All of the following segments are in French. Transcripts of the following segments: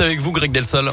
avec vous, Greg Delsol.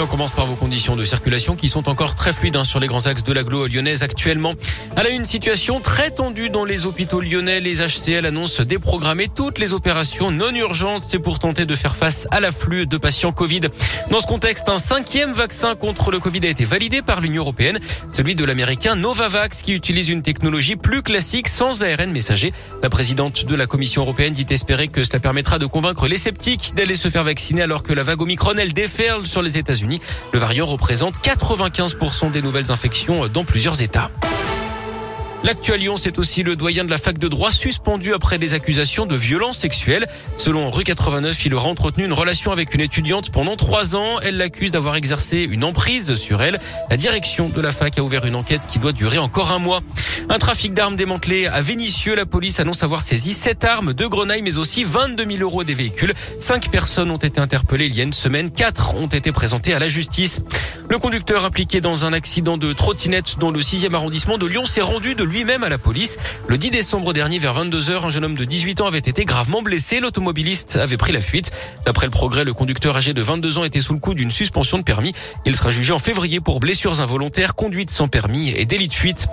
On commence par vos conditions de circulation qui sont encore très fluides hein, sur les grands axes de l'agglo lyonnaise actuellement. Elle a une situation très tendue dans les hôpitaux lyonnais. Les HCL annoncent déprogrammer toutes les opérations non urgentes. C'est pour tenter de faire face à l'afflux de patients Covid. Dans ce contexte, un cinquième vaccin contre le Covid a été validé par l'Union européenne, celui de l'américain Novavax qui utilise une technologie plus classique sans ARN messager. La présidente de la Commission européenne dit espérer que cela permettra de convaincre les sceptiques d'aller se faire vacciner alors que la vague Omicron elle déferle sur les États-Unis. Le variant représente 95% des nouvelles infections dans plusieurs États. L'actuel Lyon, c'est aussi le doyen de la fac de droit suspendu après des accusations de violence sexuelle. Selon rue 89, il aurait entretenu une relation avec une étudiante pendant trois ans. Elle l'accuse d'avoir exercé une emprise sur elle. La direction de la fac a ouvert une enquête qui doit durer encore un mois. Un trafic d'armes démantelé à Vénissieux. La police annonce avoir saisi sept armes, deux grenailles, mais aussi 22 000 euros des véhicules. Cinq personnes ont été interpellées il y a une semaine. Quatre ont été présentées à la justice. Le conducteur impliqué dans un accident de trottinette dans le 6e arrondissement de Lyon s'est rendu de lui-même à la police. Le 10 décembre dernier, vers 22 heures, un jeune homme de 18 ans avait été gravement blessé. L'automobiliste avait pris la fuite. D'après le progrès, le conducteur âgé de 22 ans était sous le coup d'une suspension de permis. Il sera jugé en février pour blessures involontaires, conduite sans permis et délit de fuite.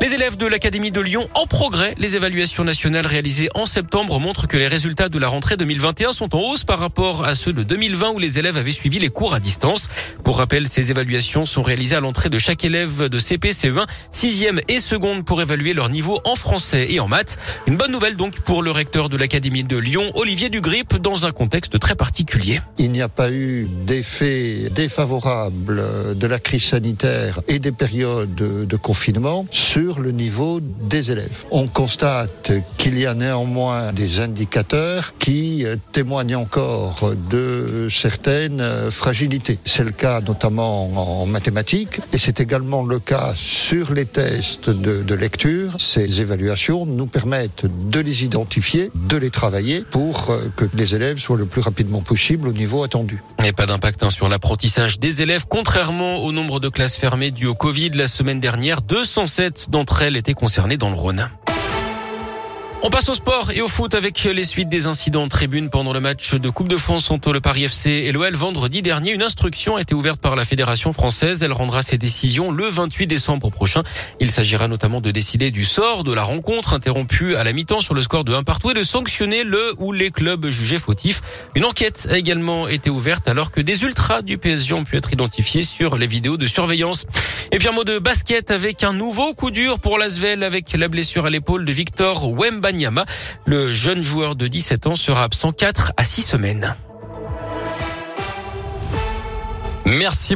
Les élèves de l'Académie de Lyon en progrès. Les évaluations nationales réalisées en septembre montrent que les résultats de la rentrée 2021 sont en hausse par rapport à ceux de 2020 où les élèves avaient suivi les cours à distance. Pour rappel, ces évaluations évaluations sont réalisées à l'entrée de chaque élève de CP, CE1, 6e et seconde pour évaluer leur niveau en français et en maths. Une bonne nouvelle donc pour le recteur de l'Académie de Lyon, Olivier Dugrip, dans un contexte très particulier. Il n'y a pas eu d'effet défavorable de la crise sanitaire et des périodes de confinement sur le niveau des élèves. On constate qu'il y a néanmoins des indicateurs qui témoignent encore de certaines fragilités. C'est le cas notamment en mathématiques et c'est également le cas sur les tests de, lecture. Ces évaluations nous permettent de les identifier, de les travailler pour euh, que les élèves soient le plus rapidement possible au niveau attendu. Et pas d'impact hein, sur l'apprentissage des élèves, contrairement au nombre de classes fermées dû au Covid la semaine dernière. 207 d'entre elles étaient concernées dans le Rhône. On passe au sport et au foot avec les suites des incidents en tribune pendant le match de Coupe de France entre le Paris FC et l'OL vendredi dernier. Une instruction a été ouverte par la Fédération française. Elle rendra ses décisions le 28 décembre prochain. Il s'agira notamment de décider du sort de la rencontre interrompue à la mi-temps sur le score de 1 partout et de sanctionner le ou les clubs jugés fautifs. Une enquête a également été ouverte alors que des ultras du PSG ont pu être identifiés sur les vidéos de surveillance. Et puis un mot de basket avec un nouveau coup dur pour l'Asvel avec la blessure à l'épaule de Victor Wemba le jeune joueur de 17 ans sera absent 4 à 6 semaines. Merci beaucoup.